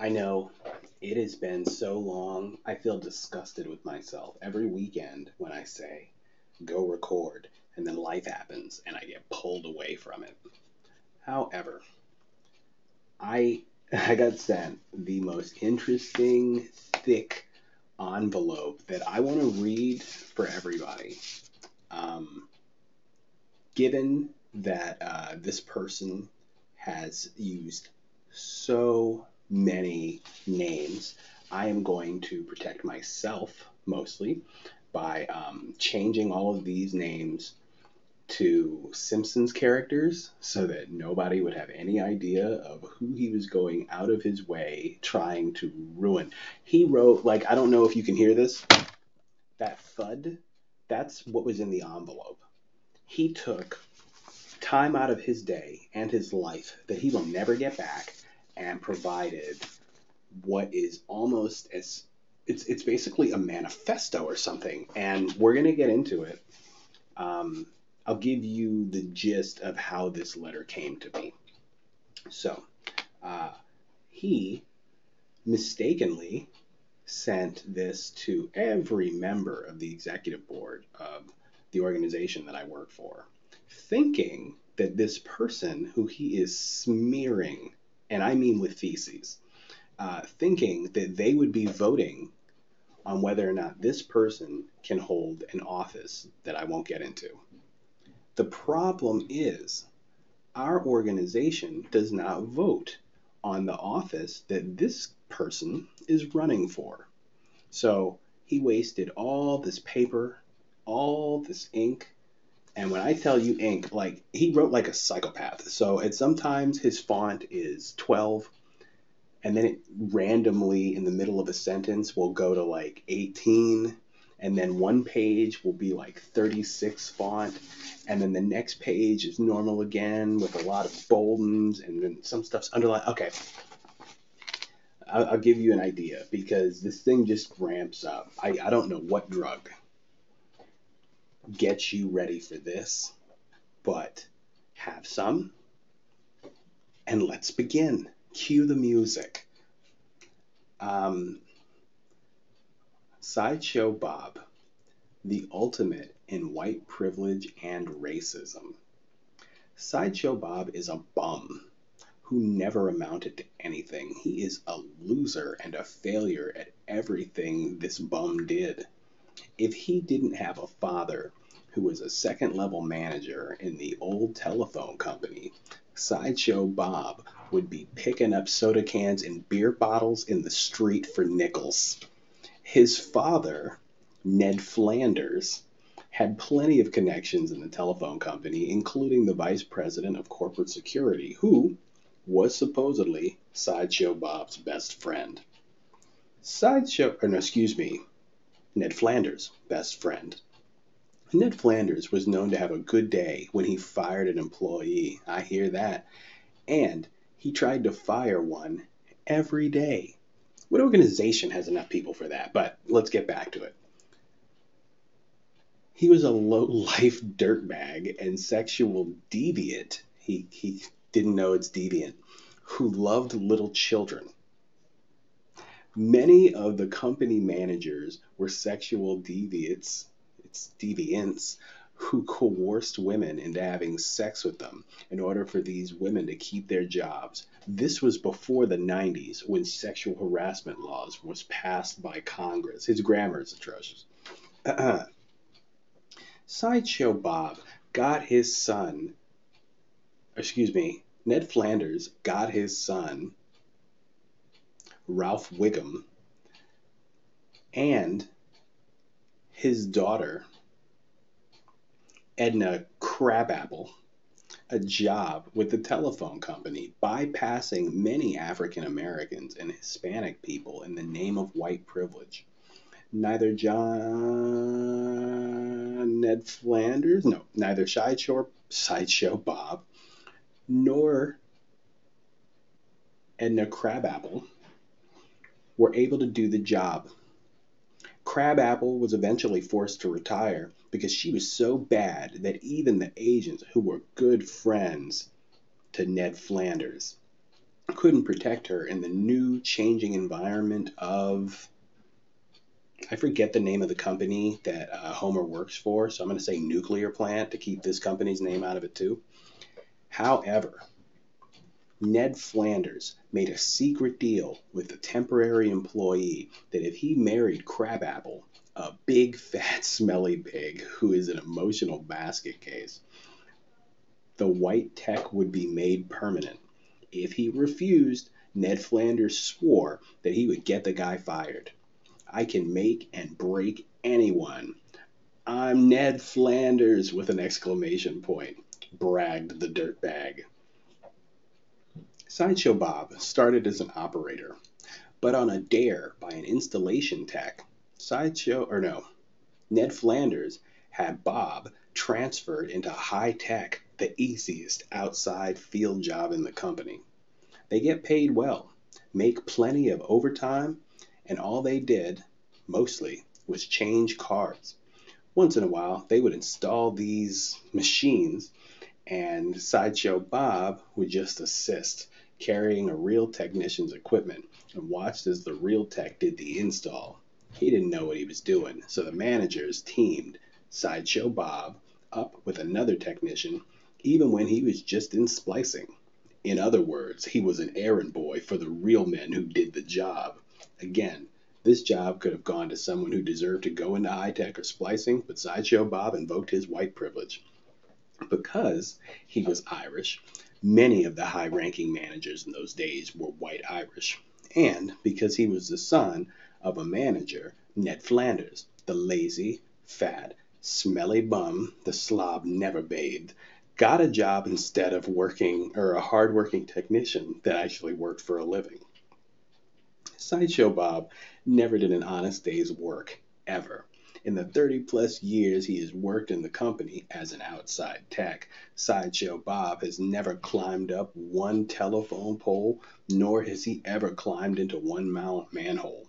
I know it has been so long, I feel disgusted with myself every weekend when I say, go record, and then life happens and I get pulled away from it. However, I I got sent the most interesting, thick envelope that I want to read for everybody. Um, given that uh, this person has used so many names, I am going to protect myself mostly by um, changing all of these names to Simpsons characters so that nobody would have any idea of who he was going out of his way trying to ruin. He wrote, like, I don't know if you can hear this, that thud, that's what was in the envelope. He took time out of his day and his life that he will never get back and provided what is almost as it's it's basically a manifesto or something. And we're going to get into it. Um, I'll give you the gist of how this letter came to be. So, uh, he mistakenly sent this to every member of the executive board of the organization that I work for, thinking that this person who he is smearing, and I mean with feces, uh, thinking that they would be voting on whether or not this person can hold an office that I won't get into. The problem is our organization does not vote on the office that this person is running for. So he wasted all this paper, all this ink, and when I tell you ink, like he wrote like a psychopath. So it sometimes his font is 12 and then it randomly in the middle of a sentence will go to like 18 and then one page will be like 36 font and then the next page is normal again with a lot of boldens and then some stuff's underlined. Okay. I'll, I'll give you an idea because this thing just ramps up. I, I don't know what drug gets you ready for this but have some and let's begin cue the music um, Sideshow Bob, the ultimate in white privilege and racism. Sideshow Bob is a bum who never amounted to anything. He is a loser and a failure at everything this bum did. If he didn't have a father who was a second level manager in the old telephone company, Sideshow Bob would be picking up soda cans and beer bottles in the street for nickels. His father, Ned Flanders, had plenty of connections in the telephone company, including the vice president of corporate security, who was supposedly Sideshow Bob's best friend. Sideshow, or no, excuse me, Ned Flanders' best friend. Ned Flanders was known to have a good day when he fired an employee. I hear that. And he tried to fire one every day. What organization has enough people for that? But let's get back to it. He was a low life dirtbag and sexual deviant. He, he didn't know it's deviant, who loved little children. Many of the company managers were sexual deviants, it's deviants, who coerced women into having sex with them in order for these women to keep their jobs. This was before the 90s when sexual harassment laws was passed by Congress. His grammar is atrocious. Sideshow Bob got his son, excuse me, Ned Flanders got his son, Ralph Wiggum, and his daughter, Edna Krabappel a job with the telephone company, bypassing many African Americans and Hispanic people in the name of white privilege. Neither John Ned Flanders, no, neither Sideshow, Sideshow Bob, nor Edna Krabappel were able to do the job Krabappel was eventually forced to retire because she was so bad that even the agents who were good friends to Ned Flanders couldn't protect her in the new changing environment of I forget the name of the company that uh, Homer works for, so I'm going to say nuclear plant to keep this company's name out of it too. However, Ned Flanders made a secret deal with a temporary employee that if he married Krabappel, a big, fat, smelly pig who is an emotional basket case, the white tech would be made permanent. If he refused, Ned Flanders swore that he would get the guy fired. I can make and break anyone. I'm Ned Flanders with an exclamation point, bragged the dirtbag. Sideshow Bob started as an operator, but on a dare by an installation tech, Sideshow, or no, Ned Flanders had Bob transferred into high tech, the easiest outside field job in the company. They get paid well, make plenty of overtime, and all they did, mostly, was change cards. Once in a while, they would install these machines, and Sideshow Bob would just assist carrying a real technician's equipment and watched as the real tech did the install. He didn't know what he was doing, so the managers teamed Sideshow Bob up with another technician even when he was just in splicing. In other words, he was an errand boy for the real men who did the job. Again, this job could have gone to someone who deserved to go into high tech or splicing, but Sideshow Bob invoked his white privilege. Because he was Irish, Many of the high ranking managers in those days were white Irish, and because he was the son of a manager, Ned Flanders, the lazy, fat, smelly bum the slob never bathed, got a job instead of working or a hard working technician that actually worked for a living. Sideshow Bob never did an honest day's work, ever. In the 30 plus years he has worked in the company as an outside tech, Sideshow Bob has never climbed up one telephone pole, nor has he ever climbed into one manhole.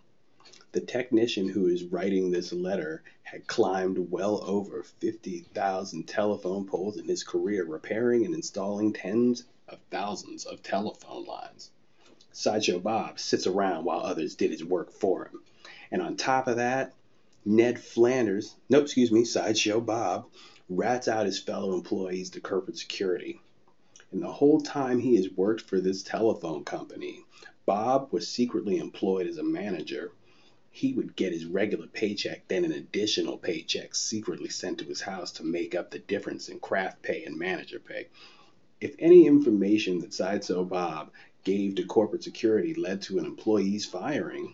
The technician who is writing this letter had climbed well over 50,000 telephone poles in his career, repairing and installing tens of thousands of telephone lines. Sideshow Bob sits around while others did his work for him. And on top of that, Ned Flanders, no, excuse me, Sideshow Bob, rats out his fellow employees to corporate security. And the whole time he has worked for this telephone company, Bob was secretly employed as a manager. He would get his regular paycheck, then an additional paycheck secretly sent to his house to make up the difference in craft pay and manager pay. If any information that Sideshow Bob gave to corporate security led to an employee's firing,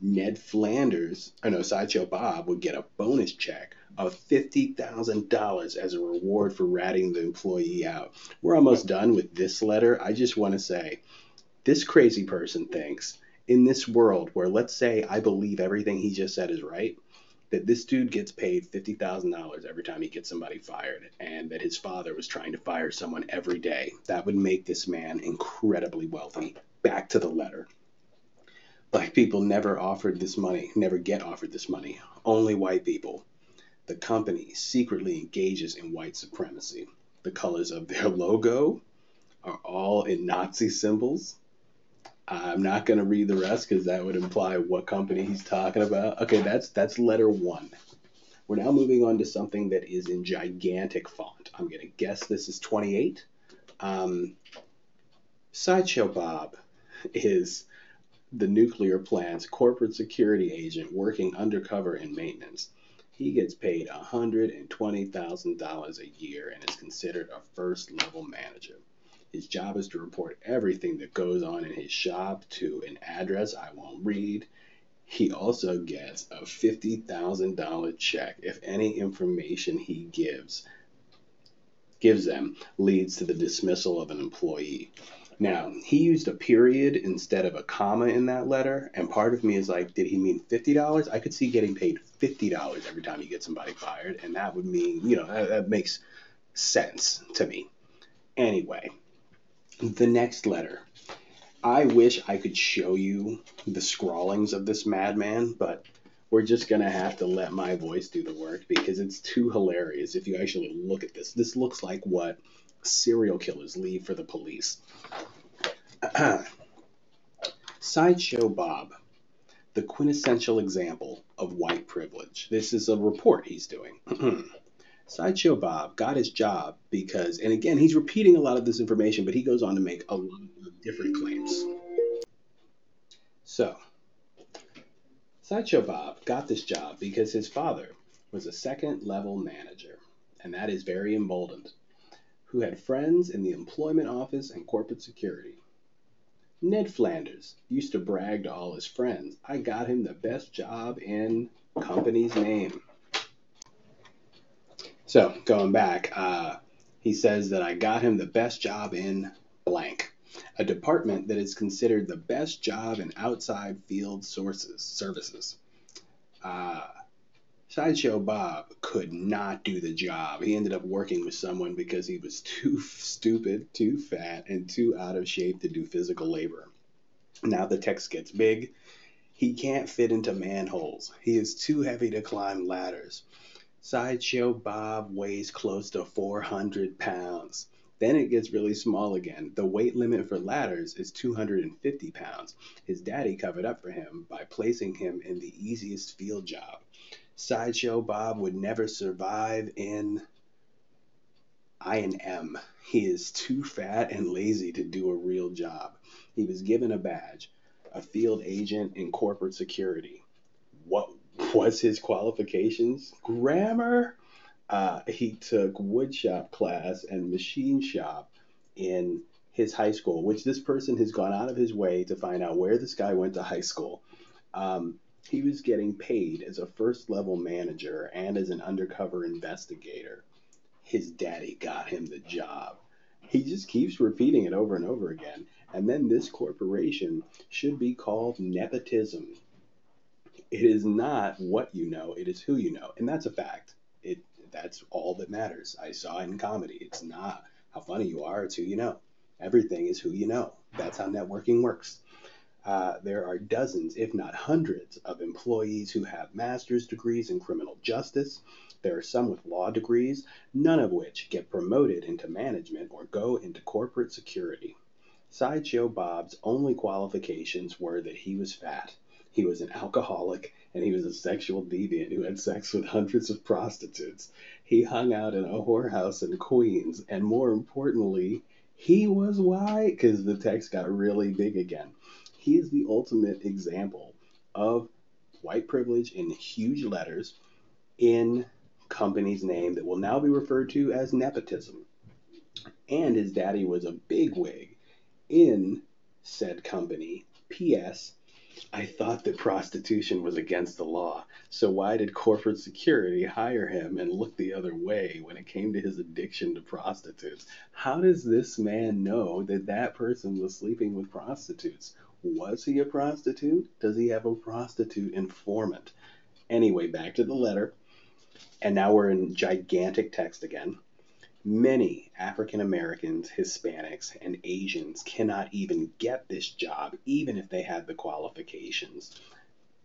Ned Flanders, or no, Sideshow Bob would get a bonus check of $50,000 as a reward for ratting the employee out. We're almost done with this letter. I just want to say this crazy person thinks in this world where, let's say, I believe everything he just said is right, that this dude gets paid $50,000 every time he gets somebody fired, and that his father was trying to fire someone every day. That would make this man incredibly wealthy. Back to the letter. Black people never offered this money, never get offered this money. Only white people. The company secretly engages in white supremacy. The colors of their logo are all in Nazi symbols. I'm not going to read the rest because that would imply what company he's talking about. Okay, that's that's letter one. We're now moving on to something that is in gigantic font. I'm going to guess this is 28. Um, Sideshow Bob is the nuclear plant's corporate security agent working undercover in maintenance. He gets paid $120,000 a year and is considered a first level manager. His job is to report everything that goes on in his shop to an address I won't read. He also gets a $50,000 check if any information he gives gives them leads to the dismissal of an employee. Now, he used a period instead of a comma in that letter, and part of me is like, did he mean $50? I could see getting paid $50 every time you get somebody fired, and that would mean, you know, that, that makes sense to me. Anyway, the next letter. I wish I could show you the scrawlings of this madman, but we're just going to have to let my voice do the work because it's too hilarious if you actually look at this. This looks like what serial killers leave for the police. Sideshow Bob, the quintessential example of white privilege. This is a report he's doing. Sideshow Bob got his job because, and again, he's repeating a lot of this information, but he goes on to make a lot of different claims. So, Sideshow Bob got this job because his father was a second level manager, and that is very emboldened, who had friends in the employment office and corporate security. Ned Flanders used to brag to all his friends, I got him the best job in company's name. So, going back, uh, he says that I got him the best job in blank, a department that is considered the best job in outside field sources services. Uh, Sideshow Bob could not do the job. He ended up working with someone because he was too stupid, too fat, and too out of shape to do physical labor. Now the text gets big. He can't fit into manholes. He is too heavy to climb ladders. Sideshow Bob weighs close to 400 pounds. Then it gets really small again. The weight limit for ladders is 250 pounds. His daddy covered up for him by placing him in the easiest field job. Sideshow Bob would never survive in I and M. He is too fat and lazy to do a real job. He was given a badge, a field agent in corporate security. What was his qualifications? Grammar. Uh, he took woodshop class and machine shop in his high school, which this person has gone out of his way to find out where this guy went to high school. Um, he was getting paid as a first level manager and as an undercover investigator. His daddy got him the job. He just keeps repeating it over and over again. And then this corporation should be called nepotism. It is not what you know, it is who you know. And that's a fact. It that's all that matters. I saw it in comedy. It's not how funny you are, it's who you know. Everything is who you know. That's how networking works. Uh, there are dozens, if not hundreds, of employees who have master's degrees in criminal justice. There are some with law degrees, none of which get promoted into management or go into corporate security. Sideshow Bob's only qualifications were that he was fat, he was an alcoholic, and he was a sexual deviant who had sex with hundreds of prostitutes. He hung out in a whorehouse in Queens, and more importantly, he was white because the text got really big again. He is the ultimate example of white privilege in huge letters in company's name that will now be referred to as nepotism. And his daddy was a bigwig in said company. P.S. I thought that prostitution was against the law, so why did corporate security hire him and look the other way when it came to his addiction to prostitutes? How does this man know that that person was sleeping with prostitutes? Was he a prostitute? Does he have a prostitute informant? Anyway, back to the letter. And now we're in gigantic text again. Many African Americans, Hispanics, and Asians cannot even get this job, even if they had the qualifications.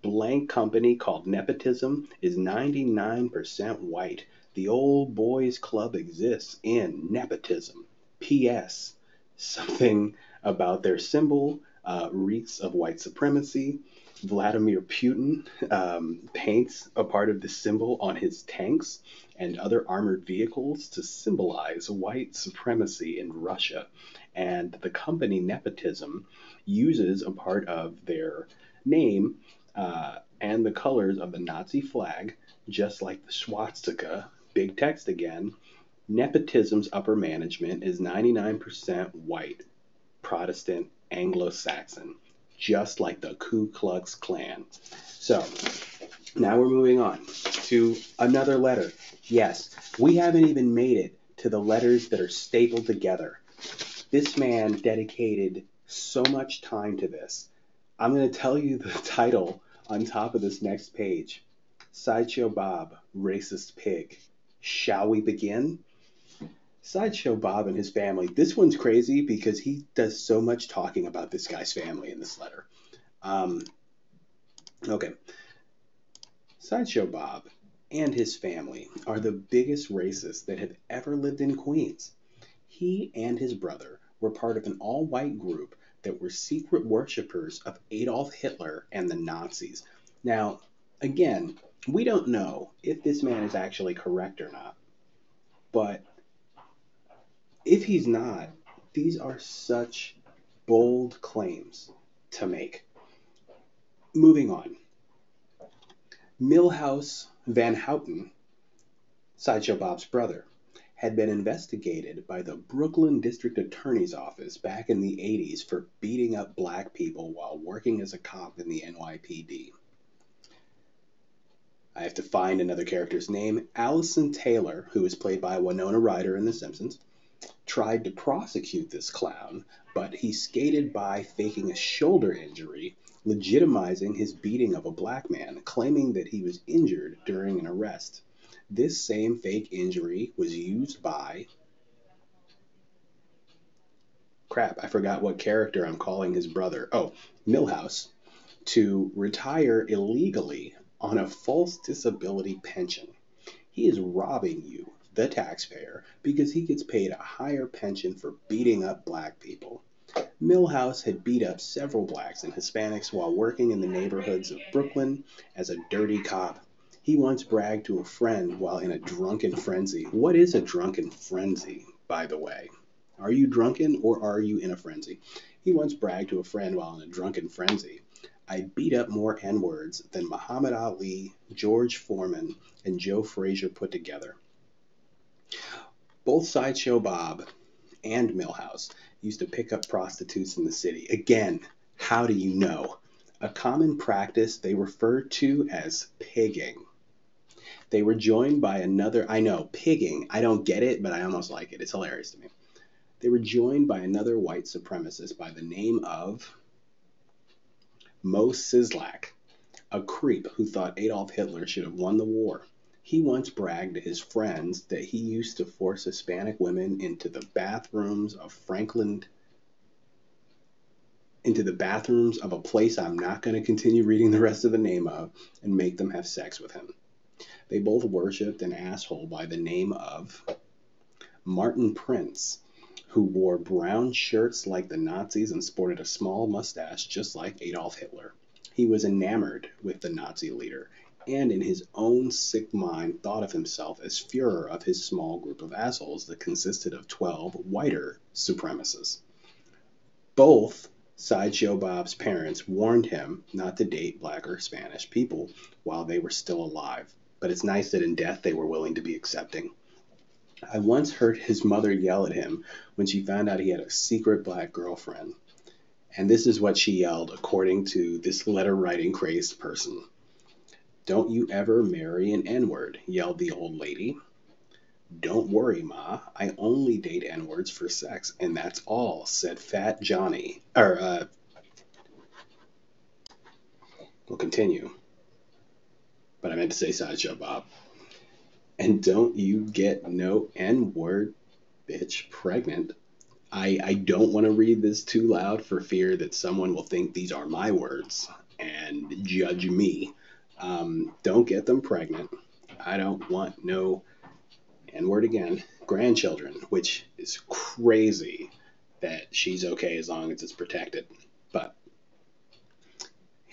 Blank company called Nepotism is 99% white. The old boys club exists in nepotism. P.S. Something about their symbol uh, reeks of white supremacy. Vladimir Putin um, paints a part of the symbol on his tanks and other armored vehicles to symbolize white supremacy in Russia. And the company Nepotism uses a part of their name uh, and the colors of the Nazi flag, just like the swastika, big text again. Nepotism's upper management is 99% white, Protestant, Anglo Saxon just like the Ku Klux Klan. So now we're moving on to another letter. Yes, we haven't even made it to the letters that are stapled together. This man dedicated so much time to this. I'm going to tell you the title on top of this next page Sideshow Bob, Racist Pig. Shall we begin? Sideshow Bob and his family. This one's crazy because he does so much talking about this guy's family in this letter. Um, okay. Sideshow Bob and his family are the biggest racists that have ever lived in Queens. He and his brother were part of an all white group that were secret worshippers of Adolf Hitler and the Nazis. Now, again, we don't know if this man is actually correct or not, but if he's not, these are such bold claims to make. Moving on. Milhouse Van Houten, Sideshow Bob's brother, had been investigated by the Brooklyn District Attorney's Office back in the 80s for beating up black people while working as a cop in the NYPD. I have to find another character's name. Allison Taylor, who was played by Winona Ryder in The Simpsons, tried to prosecute this clown, but he skated by faking a shoulder injury, legitimizing his beating of a black man, claiming that he was injured during an arrest. This same fake injury was used by. Crap, I forgot what character I'm calling his brother. Oh, Milhouse, to retire illegally on a false disability pension. He is robbing you the taxpayer, because he gets paid a higher pension for beating up black people. Milhouse had beat up several blacks and Hispanics while working in the neighborhoods of Brooklyn as a dirty cop. He once bragged to a friend while in a drunken frenzy. What is a drunken frenzy, by the way? Are you drunken or are you in a frenzy? He once bragged to a friend while in a drunken frenzy. I beat up more N words than Muhammad Ali, George Foreman, and Joe Frazier put together. Both Sideshow Bob and Milhouse used to pick up prostitutes in the city. Again, how do you know? A common practice they referred to as pigging. They were joined by another, I know, pigging. I don't get it, but I almost like it. It's hilarious to me. They were joined by another white supremacist by the name of Moe Szyslak, a creep who thought Adolf Hitler should have won the war. He once bragged to his friends that he used to force Hispanic women into the bathrooms of Franklin into the bathrooms of a place I'm not going to continue reading the rest of the name of and make them have sex with him. They both worshipped an asshole by the name of Martin Prince, who wore brown shirts like the Nazis and sported a small mustache just like Adolf Hitler. He was enamored with the Nazi leader and in his own sick mind thought of himself as Fuhrer of his small group of assholes that consisted of 12 whiter supremacists. Both Sideshow Bob's parents warned him not to date black or Spanish people while they were still alive, but it's nice that in death they were willing to be accepting. I once heard his mother yell at him when she found out he had a secret black girlfriend. And this is what she yelled, according to this letter writing crazed person. Don't you ever marry an N word, yelled the old lady. Don't worry, Ma. I only date N words for sex, and that's all, said Fat Johnny. Or, uh, we'll continue. But I meant to say Sideshow Bob. And don't you get no N word bitch pregnant. I, I don't want to read this too loud for fear that someone will think these are my words and judge me. Um, don't get them pregnant. I don't want no, and word again, grandchildren, which is crazy that she's okay as long as it's protected. But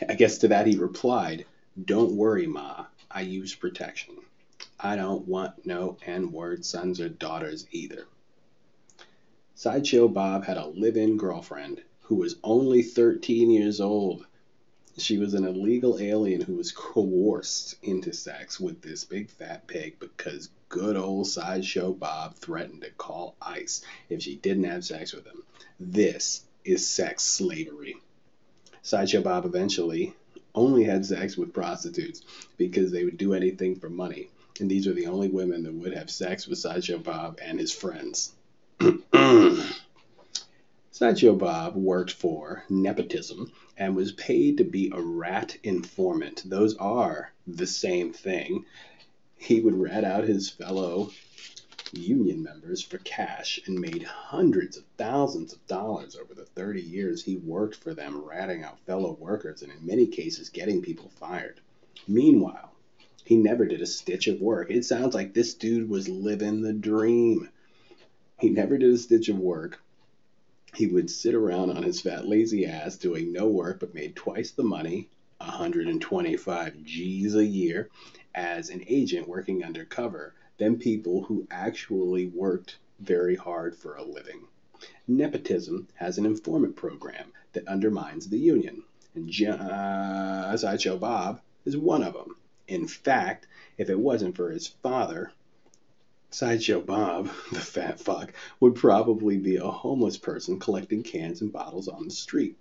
I guess to that he replied, Don't worry, Ma. I use protection. I don't want no N word sons or daughters either. Sideshow Bob had a live in girlfriend who was only 13 years old she was an illegal alien who was coerced into sex with this big fat pig because good old Sideshow Bob threatened to call ICE if she didn't have sex with him. This is sex slavery. Sideshow Bob eventually only had sex with prostitutes because they would do anything for money. And these were the only women that would have sex with Sideshow Bob and his friends. Sideshow Bob worked for nepotism and was paid to be a rat informant. Those are the same thing. He would rat out his fellow union members for cash and made hundreds of thousands of dollars over the 30 years he worked for them, ratting out fellow workers and in many cases getting people fired. Meanwhile, he never did a stitch of work. It sounds like this dude was living the dream. He never did a stitch of work He would sit around on his fat, lazy ass doing no work but made twice the money, 125 G's a year, as an agent working undercover than people who actually worked very hard for a living. Nepotism has an informant program that undermines the union, and uh, Sideshow Bob is one of them. In fact, if it wasn't for his father, Sideshow Bob, the fat fuck, would probably be a homeless person collecting cans and bottles on the street.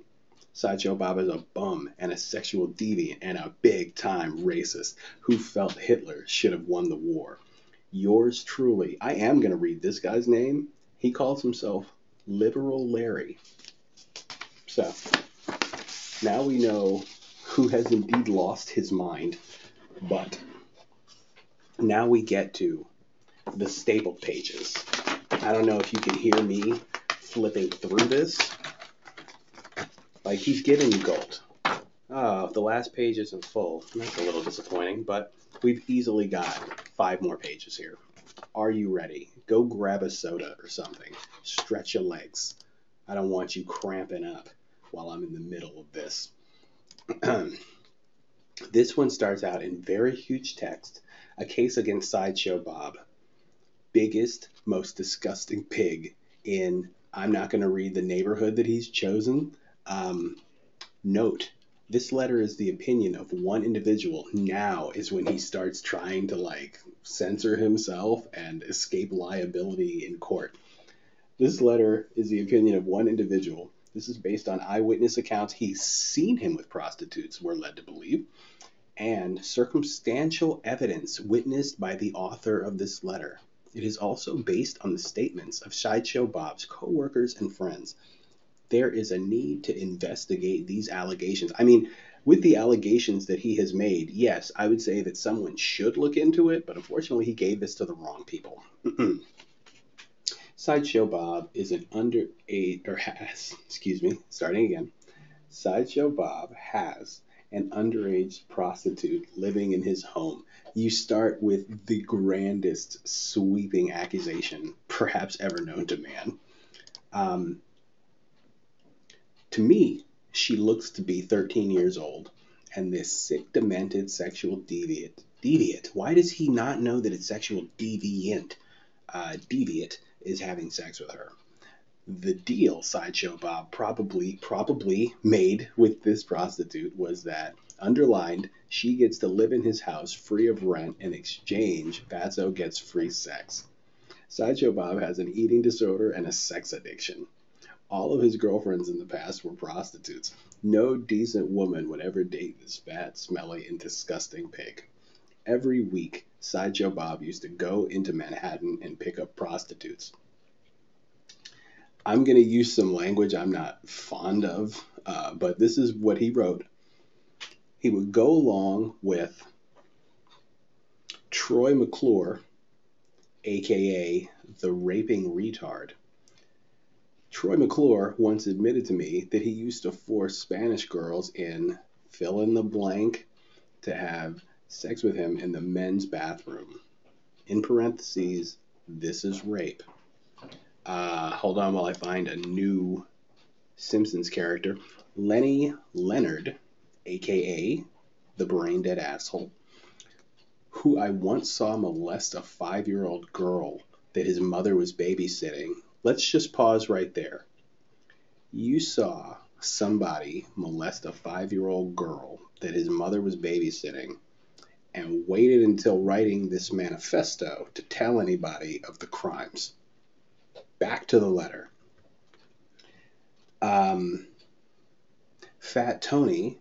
Sideshow Bob is a bum and a sexual deviant and a big time racist who felt Hitler should have won the war. Yours truly. I am going to read this guy's name. He calls himself Liberal Larry. So, now we know who has indeed lost his mind, but now we get to the staple pages. I don't know if you can hear me flipping through this. Like he's giving you gold. Oh, the last page isn't full. That's a little disappointing, but we've easily got five more pages here. Are you ready? Go grab a soda or something. Stretch your legs. I don't want you cramping up while I'm in the middle of this. this one starts out in very huge text a case against Sideshow Bob biggest, most disgusting pig in. I'm not going to read the neighborhood that he's chosen. Um, note, this letter is the opinion of one individual. Now is when he starts trying to like censor himself and escape liability in court. This letter is the opinion of one individual. This is based on eyewitness accounts. He's seen him with prostitutes, we're led to believe, and circumstantial evidence witnessed by the author of this letter. It is also based on the statements of Sideshow Bob's co-workers and friends. There is a need to investigate these allegations. I mean, with the allegations that he has made, yes, I would say that someone should look into it, but unfortunately, he gave this to the wrong people. Sideshow Bob is an under underage, or has, excuse me, starting again. Sideshow Bob has an underage prostitute living in his home you start with the grandest sweeping accusation perhaps ever known to man. Um, to me, she looks to be 13 years old, and this sick, demented sexual deviant. Deviant. Why does he not know that it's sexual deviant? Uh, deviant is having sex with her. The deal Sideshow Bob probably probably made with this prostitute was that Underlined, she gets to live in his house free of rent. In exchange, Fatso gets free sex. Sideshow Bob has an eating disorder and a sex addiction. All of his girlfriends in the past were prostitutes. No decent woman would ever date this fat, smelly, and disgusting pig. Every week, Sideshow Bob used to go into Manhattan and pick up prostitutes. I'm going to use some language I'm not fond of, uh, but this is what he wrote he would go along with Troy McClure, aka the raping retard. Troy McClure once admitted to me that he used to force Spanish girls in fill in the blank to have sex with him in the men's bathroom. In parentheses, this is rape. Uh, hold on while I find a new Simpsons character. Lenny Leonard aka the brain dead asshole, who I once saw molest a five year old girl that his mother was babysitting. Let's just pause right there. You saw somebody molest a five year old girl that his mother was babysitting and waited until writing this manifesto to tell anybody of the crimes. Back to the letter. Um, Fat Tony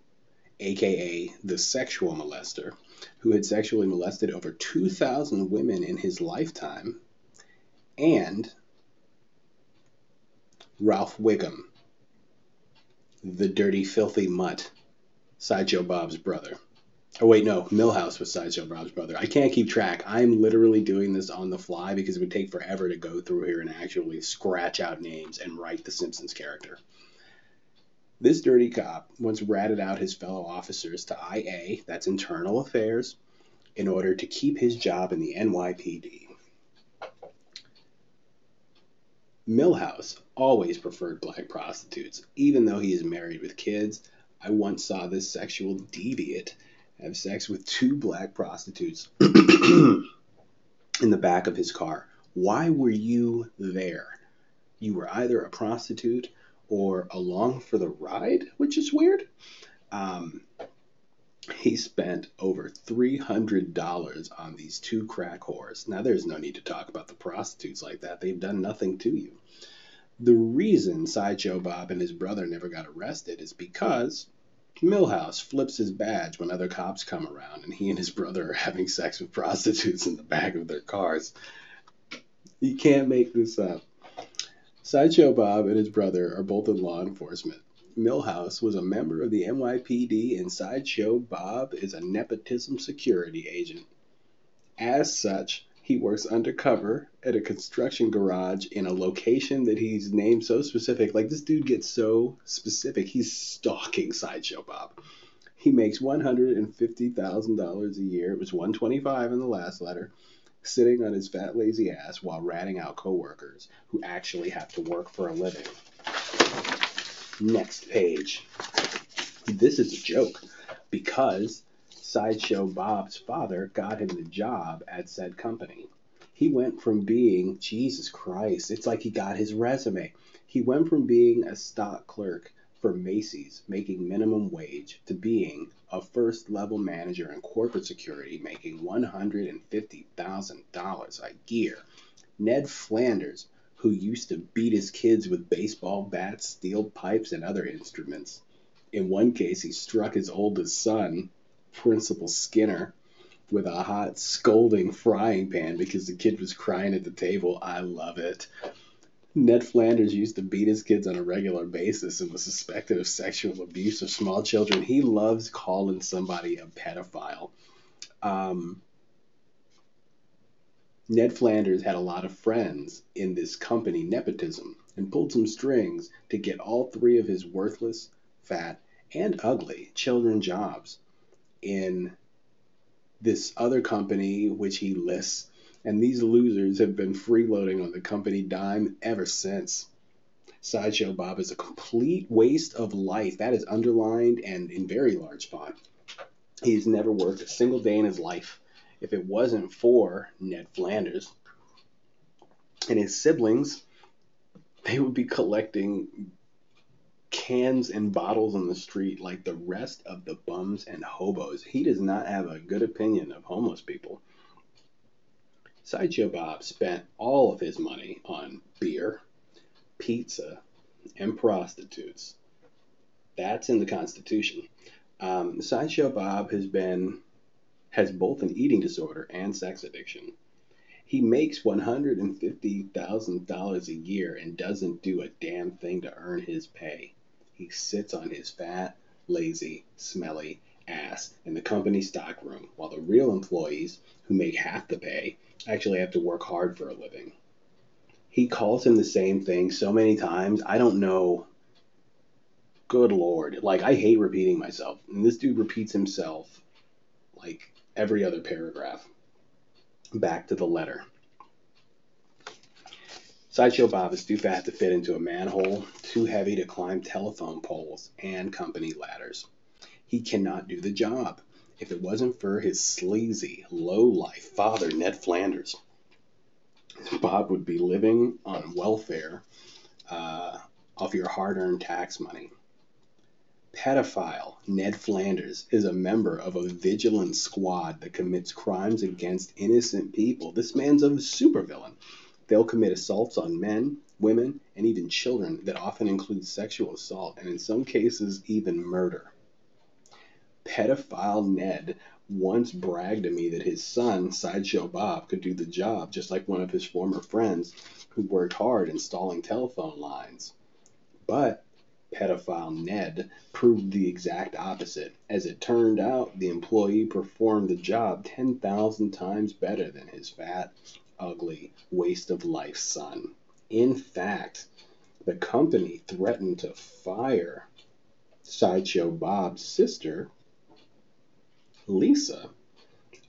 aka the sexual molester, who had sexually molested over 2,000 women in his lifetime, and Ralph Wiggum, the dirty, filthy mutt, Sideshow Bob's brother. Oh, wait, no, Milhouse was Sideshow Bob's brother. I can't keep track. I'm literally doing this on the fly because it would take forever to go through here and actually scratch out names and write the Simpsons character. This dirty cop once ratted out his fellow officers to IA, that's internal affairs, in order to keep his job in the NYPD. Milhouse always preferred black prostitutes, even though he is married with kids. I once saw this sexual deviant have sex with two black prostitutes in the back of his car. Why were you there? You were either a prostitute or along for the ride, which is weird. Um, he spent over $300 on these two crack whores. Now, there's no need to talk about the prostitutes like that. They've done nothing to you. The reason Sideshow Bob and his brother never got arrested is because Milhouse flips his badge when other cops come around and he and his brother are having sex with prostitutes in the back of their cars. You can't make this up. Sideshow Bob and his brother are both in law enforcement. Milhouse was a member of the NYPD and Sideshow Bob is a nepotism security agent. As such, he works undercover at a construction garage in a location that he's named so specific. Like this dude gets so specific, he's stalking Sideshow Bob. He makes one hundred and fifty thousand dollars a year. It was one twenty-five in the last letter. Sitting on his fat lazy ass while ratting out coworkers who actually have to work for a living. Next page. This is a joke because Sideshow Bob's father got him the job at said company. He went from being, Jesus Christ, it's like he got his resume. He went from being a stock clerk for Macy's, making minimum wage, to being a first level manager in corporate security, making $150,000 a year. Ned Flanders, who used to beat his kids with baseball bats, steel pipes, and other instruments. In one case, he struck his oldest son, Principal Skinner, with a hot, scolding frying pan because the kid was crying at the table. I love it. Ned Flanders used to beat his kids on a regular basis and was suspected of sexual abuse of small children. He loves calling somebody a pedophile. Um, Ned Flanders had a lot of friends in this company nepotism and pulled some strings to get all three of his worthless, fat, and ugly children jobs in this other company which he lists. And these losers have been freeloading on the company dime ever since. Sideshow Bob is a complete waste of life. That is underlined and in very large font. He's never worked a single day in his life if it wasn't for Ned Flanders and his siblings, they would be collecting cans and bottles on the street like the rest of the bums and hobos. He does not have a good opinion of homeless people. Sideshow Bob spent all of his money on beer, pizza, and prostitutes. That's in the Constitution. Um, Sideshow Bob has been has both an eating disorder and sex addiction. He makes $150,000 a year and doesn't do a damn thing to earn his pay. He sits on his fat, lazy, smelly ass in the company stockroom while the real employees, who make half the pay, actually have to work hard for a living. He calls him the same thing so many times, I don't know. Good lord. Like, I hate repeating myself. And this dude repeats himself like every other paragraph. Back to the letter. Sideshow Bob is too fat to fit into a manhole, too heavy to climb telephone poles and company ladders. He cannot do the job if it wasn't for his sleazy, low-life father, Ned Flanders. Bob would be living on welfare uh, off your hard-earned tax money pedophile Ned Flanders is a member of a vigilant squad that commits crimes against innocent people. This man's a supervillain. They'll commit assaults on men, women, and even children that often include sexual assault and in some cases even murder. Pedophile Ned once bragged to me that his son, Sideshow Bob, could do the job just like one of his former friends who worked hard installing telephone lines. But pedophile Ned proved the exact opposite. As it turned out, the employee performed the job 10,000 times better than his fat, ugly, waste of life son. In fact, the company threatened to fire Sideshow Bob's sister, Lisa,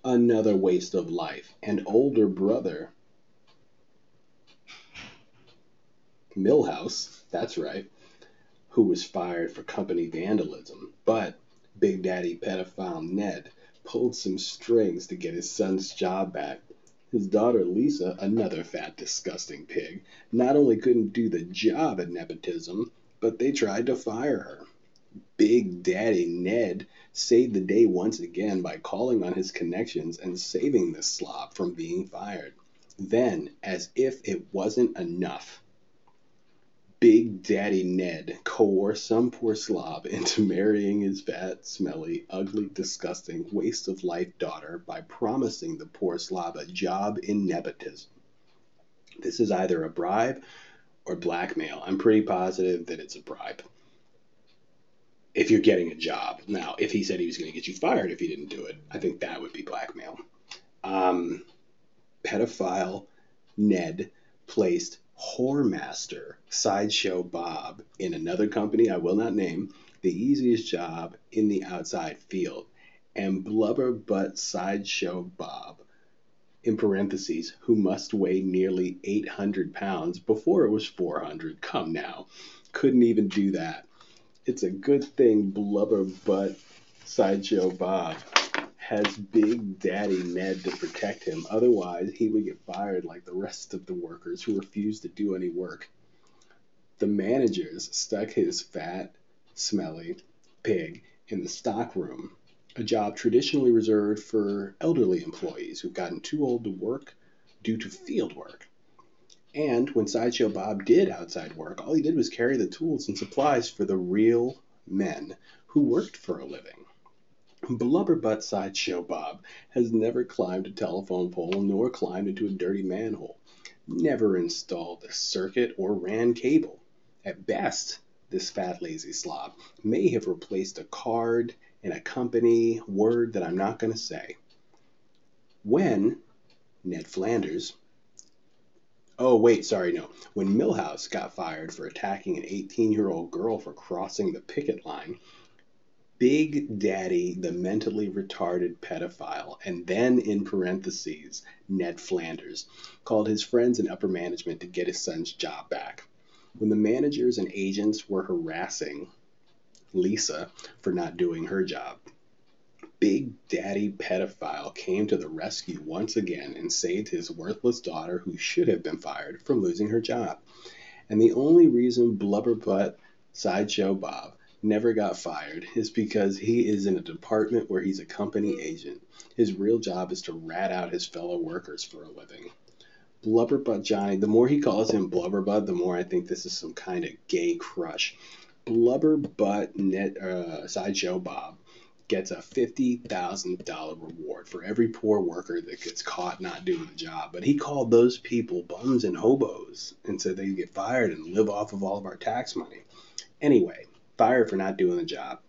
another waste of life, and older brother, Milhouse, that's right, who was fired for company vandalism. But Big Daddy pedophile Ned pulled some strings to get his son's job back. His daughter Lisa, another fat, disgusting pig, not only couldn't do the job at nepotism, but they tried to fire her. Big Daddy Ned saved the day once again by calling on his connections and saving the slob from being fired. Then, as if it wasn't enough, Big Daddy Ned coerced some poor slob into marrying his fat, smelly, ugly, disgusting, waste of life daughter by promising the poor slob a job in nepotism. This is either a bribe or blackmail. I'm pretty positive that it's a bribe. If you're getting a job. Now, if he said he was going to get you fired if you didn't do it, I think that would be blackmail. Um, pedophile Ned placed whoremaster Sideshow Bob in another company I will not name, the easiest job in the outside field, and blubber butt Sideshow Bob, in parentheses, who must weigh nearly 800 pounds before it was 400. Come now, couldn't even do that. It's a good thing blubber butt Sideshow Bob has Big Daddy Ned to protect him. Otherwise, he would get fired like the rest of the workers who refused to do any work. The managers stuck his fat, smelly pig in the stock room, a job traditionally reserved for elderly employees who've gotten too old to work due to field work. And when Sideshow Bob did outside work, all he did was carry the tools and supplies for the real men who worked for a living. Blubberbutt Sideshow Bob has never climbed a telephone pole nor climbed into a dirty manhole, never installed a circuit or ran cable. At best, this fat lazy slob may have replaced a card in a company word that I'm not going to say. When Ned Flanders Oh, wait, sorry, no. When Milhouse got fired for attacking an 18 year old girl for crossing the picket line, Big Daddy, the mentally retarded pedophile, and then in parentheses, Ned Flanders, called his friends in upper management to get his son's job back. When the managers and agents were harassing Lisa for not doing her job, Big Daddy pedophile came to the rescue once again and saved his worthless daughter, who should have been fired, from losing her job. And the only reason Blubberbutt Sideshow Bob never got fired is because he is in a department where he's a company agent. His real job is to rat out his fellow workers for a living. Blubberbutt Johnny, the more he calls him Blubberbutt, the more I think this is some kind of gay crush. Blubberbutt net, uh, Sideshow Bob gets a $50,000 reward for every poor worker that gets caught not doing the job. But he called those people bums and hobos and said they get fired and live off of all of our tax money. Anyway, fired for not doing the job.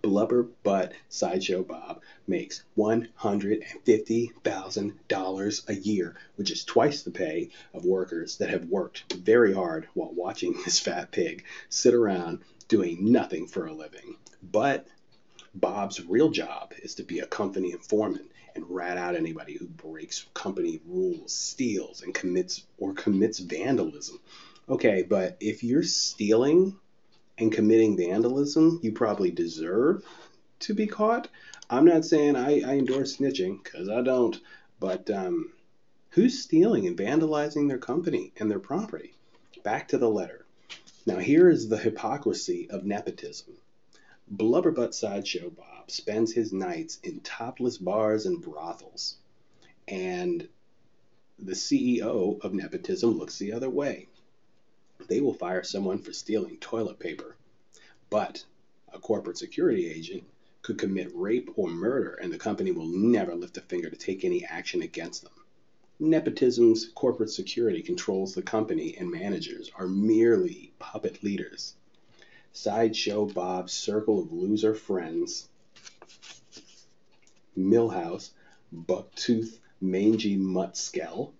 Blubber Butt Sideshow Bob makes $150,000 a year, which is twice the pay of workers that have worked very hard while watching this fat pig sit around doing nothing for a living. But Bob's real job is to be a company informant and rat out anybody who breaks company rules, steals, and commits or commits vandalism. Okay, but if you're stealing and committing vandalism, you probably deserve to be caught. I'm not saying I, I endorse snitching, because I don't, but um, who's stealing and vandalizing their company and their property? Back to the letter. Now, here is the hypocrisy of nepotism. Blubberbutt Sideshow Bob spends his nights in topless bars and brothels, and the CEO of nepotism looks the other way they will fire someone for stealing toilet paper. But a corporate security agent could commit rape or murder, and the company will never lift a finger to take any action against them. Nepotism's corporate security controls the company, and managers are merely puppet leaders. Sideshow Bob's circle of loser friends, Milhouse, Bucktooth, Mangy Muttskell,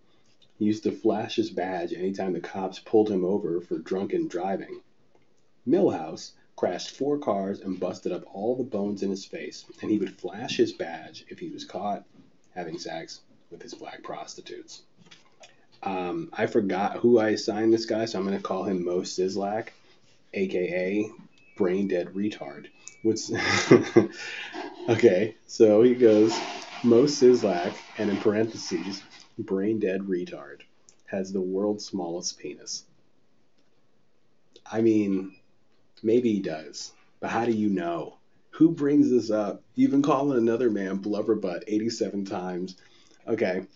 he used to flash his badge anytime the cops pulled him over for drunken driving. Milhouse crashed four cars and busted up all the bones in his face, and he would flash his badge if he was caught having sex with his black prostitutes. Um, I forgot who I assigned this guy, so I'm going to call him Moe Szyslak, aka Brain Dead Retard. What's okay? So he goes Moe Szyslak, and in parentheses, Brain Dead Retard has the world's smallest penis. I mean, maybe he does, but how do you know? Who brings this up? You've been calling another man blubberbutt 87 times. Okay.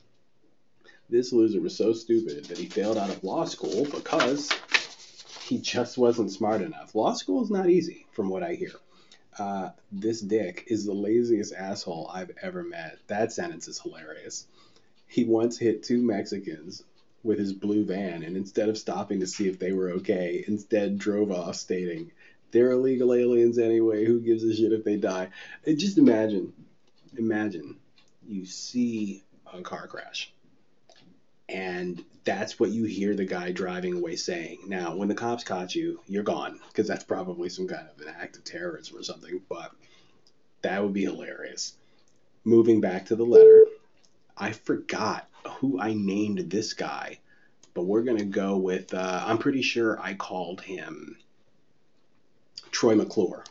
This loser was so stupid that he failed out of law school because he just wasn't smart enough. Law school is not easy, from what I hear. Uh, this dick is the laziest asshole I've ever met. That sentence is hilarious. He once hit two Mexicans with his blue van, and instead of stopping to see if they were okay, instead drove off stating, they're illegal aliens anyway. Who gives a shit if they die? And just imagine, imagine you see a car crash, and that's what you hear the guy driving away saying. Now, when the cops caught you, you're gone because that's probably some kind of an act of terrorism or something. But that would be hilarious. Moving back to the letter, I forgot who I named this guy, but we're gonna go with. Uh, I'm pretty sure I called him Troy McClure,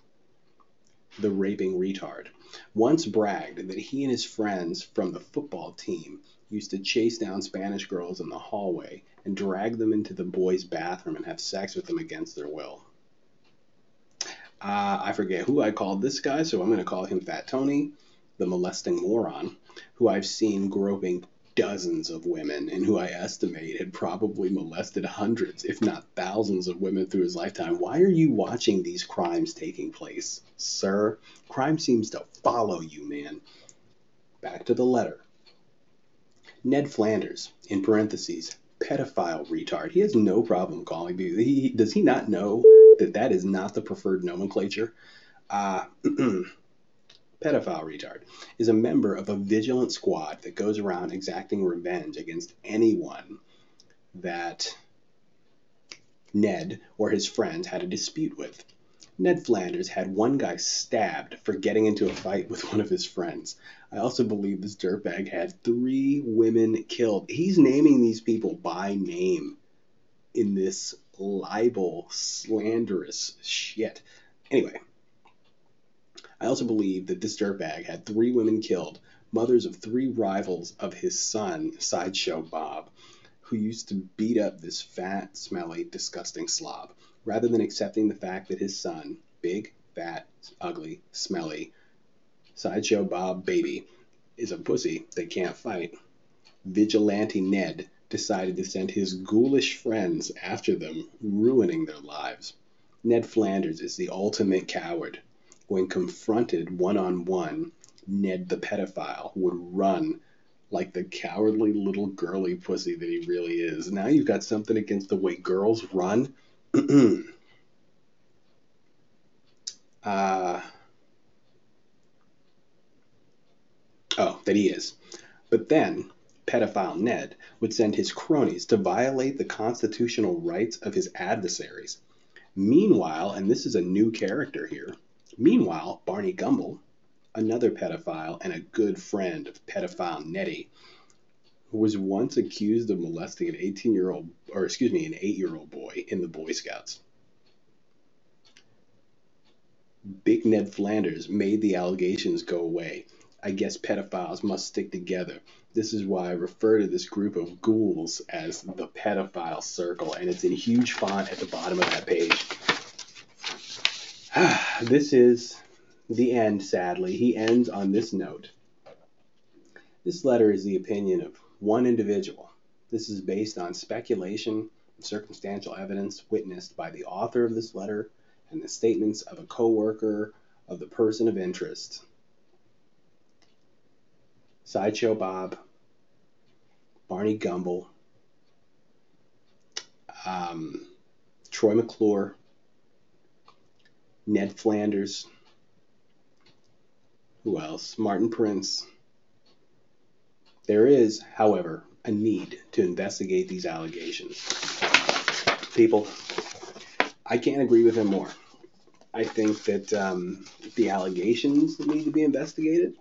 the raping retard, once bragged that he and his friends from the football team used to chase down Spanish girls in the hallway and drag them into the boys' bathroom and have sex with them against their will. Uh, I forget who I called this guy, so I'm going to call him Fat Tony, the molesting moron, who I've seen groping dozens of women and who I estimate had probably molested hundreds, if not thousands, of women through his lifetime. Why are you watching these crimes taking place, sir? Crime seems to follow you, man. Back to the letter. Ned Flanders, in parentheses, pedophile retard. He has no problem calling me. He, does he not know that that is not the preferred nomenclature? Uh, pedophile retard, is a member of a vigilant squad that goes around exacting revenge against anyone that Ned or his friends had a dispute with. Ned Flanders had one guy stabbed for getting into a fight with one of his friends. I also believe this dirtbag had three women killed. He's naming these people by name in this libel, slanderous shit. Anyway, I also believe that this dirtbag had three women killed, mothers of three rivals of his son, Sideshow Bob, who used to beat up this fat, smelly, disgusting slob, rather than accepting the fact that his son, big, fat, ugly, smelly, Sideshow Bob baby, is a pussy that can't fight. Vigilante Ned decided to send his ghoulish friends after them, ruining their lives. Ned Flanders is the ultimate coward when confronted one on one, Ned the pedophile would run like the cowardly little girly pussy that he really is. Now you've got something against the way girls run. uh, oh, that he is. But then, pedophile Ned would send his cronies to violate the constitutional rights of his adversaries. Meanwhile, and this is a new character here, Meanwhile, Barney Gumble, another pedophile and a good friend of pedophile Nettie, who was once accused of molesting an 18 year old, or excuse me, an 8 year old boy in the Boy Scouts. Big Ned Flanders made the allegations go away. I guess pedophiles must stick together. This is why I refer to this group of ghouls as the pedophile circle, and it's in huge font at the bottom of that page. this is the end, sadly. He ends on this note. This letter is the opinion of one individual. This is based on speculation and circumstantial evidence witnessed by the author of this letter and the statements of a co-worker of the person of interest. Sideshow Bob, Barney Gumble, um, Troy McClure, Ned Flanders. Who else? Martin Prince. There is, however, a need to investigate these allegations. People, I can't agree with him more. I think that um, the allegations need to be investigated.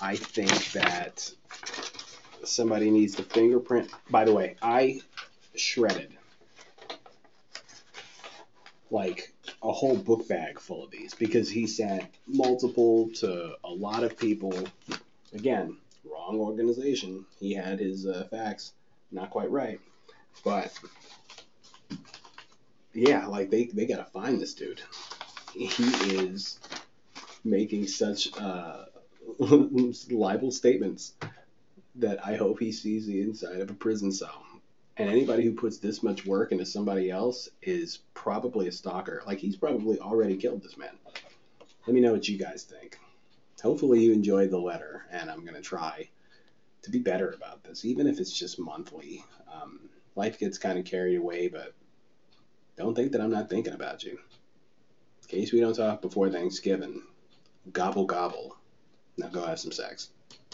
I think that somebody needs to fingerprint. By the way, I shredded like a whole book bag full of these because he sent multiple to a lot of people. Again, wrong organization. He had his uh, facts not quite right, but yeah, like they they gotta find this dude. He is making such uh, libel statements that I hope he sees the inside of a prison cell. And anybody who puts this much work into somebody else is probably a stalker. Like he's probably already killed this man. Let me know what you guys think. Hopefully you enjoyed the letter, and I'm gonna try to be better about this, even if it's just monthly. Um, life gets kind of carried away, but don't think that I'm not thinking about you. In case we don't talk before Thanksgiving, gobble gobble. Now go have some sex.